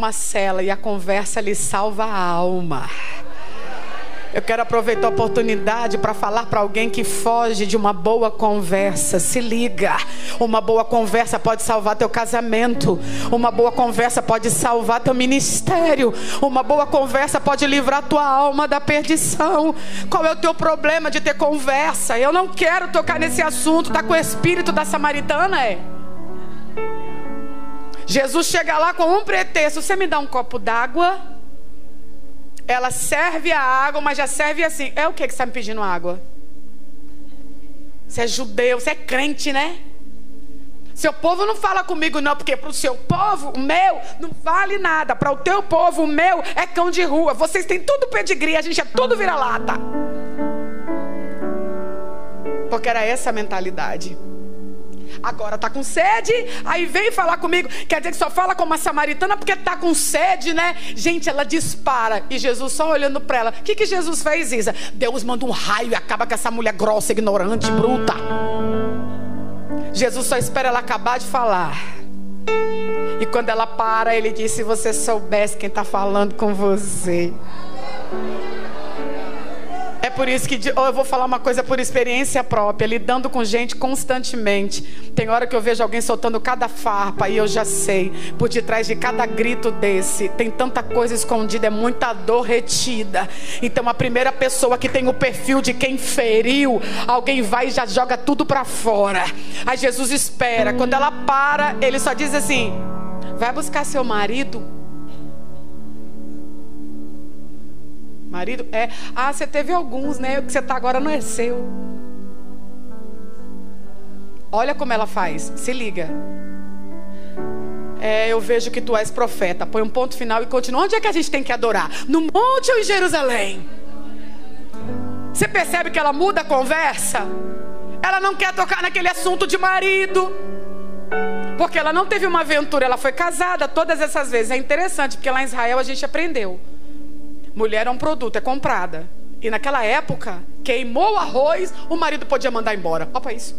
uma cela e a conversa lhe salva a alma. Eu quero aproveitar a oportunidade para falar para alguém que foge de uma boa conversa. Se liga. Uma boa conversa pode salvar teu casamento. Uma boa conversa pode salvar teu ministério. Uma boa conversa pode livrar tua alma da perdição. Qual é o teu problema de ter conversa? Eu não quero tocar nesse assunto. Tá com o espírito da samaritana, é? Jesus chega lá com um pretexto: você me dá um copo d'água? Ela serve a água, mas já serve assim. É o que que você está me pedindo água? Você é judeu, você é crente, né? Seu povo não fala comigo, não, porque para o seu povo, o meu, não vale nada. Para o teu povo, o meu é cão de rua. Vocês têm tudo pedigree, a gente é tudo vira-lata. Porque era essa a mentalidade. Agora tá com sede, aí vem falar comigo. Quer dizer que só fala com uma samaritana porque tá com sede, né? Gente, ela dispara. E Jesus só olhando para ela. O que, que Jesus fez, Isa? Deus manda um raio e acaba com essa mulher grossa, ignorante, bruta. Jesus só espera ela acabar de falar. E quando ela para, ele diz: Se você soubesse quem está falando com você. Por isso que eu vou falar uma coisa por experiência própria, lidando com gente constantemente. Tem hora que eu vejo alguém soltando cada farpa e eu já sei, por detrás de cada grito desse, tem tanta coisa escondida, é muita dor retida. Então a primeira pessoa que tem o perfil de quem feriu, alguém vai e já joga tudo para fora. Aí Jesus espera, quando ela para, ele só diz assim: "Vai buscar seu marido". Marido? É. Ah, você teve alguns, né? O que você está agora não é seu. Olha como ela faz. Se liga. É, eu vejo que tu és profeta. Põe um ponto final e continua. Onde é que a gente tem que adorar? No monte ou em Jerusalém? Você percebe que ela muda a conversa? Ela não quer tocar naquele assunto de marido. Porque ela não teve uma aventura, ela foi casada todas essas vezes. É interessante, porque lá em Israel a gente aprendeu. Mulher é um produto, é comprada. E naquela época, queimou o arroz, o marido podia mandar embora. Olha para isso.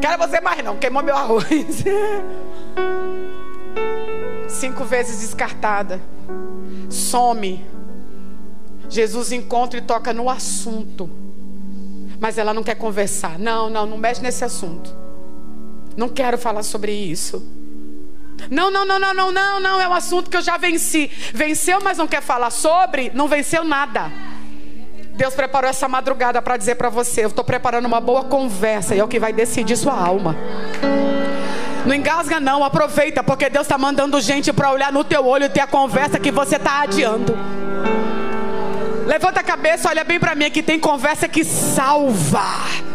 Quero você mais não, queimou meu arroz. Cinco vezes descartada. Some. Jesus encontra e toca no assunto. Mas ela não quer conversar. Não, não, não mexe nesse assunto. Não quero falar sobre isso. Não, não, não, não, não, não, não, é um assunto que eu já venci. Venceu, mas não quer falar sobre, não venceu nada. Deus preparou essa madrugada para dizer para você: eu estou preparando uma boa conversa e é o que vai decidir sua alma. Não engasga não, aproveita, porque Deus está mandando gente para olhar no teu olho e ter a conversa que você está adiando. Levanta a cabeça, olha bem para mim, que tem conversa que salva.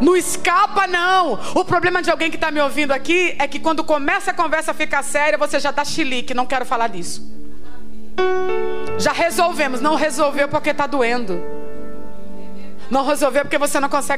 Não escapa, não. O problema de alguém que está me ouvindo aqui é que quando começa a conversa a ficar séria, você já dá chilique. Não quero falar disso. Já resolvemos. Não resolveu porque está doendo. Não resolveu porque você não consegue.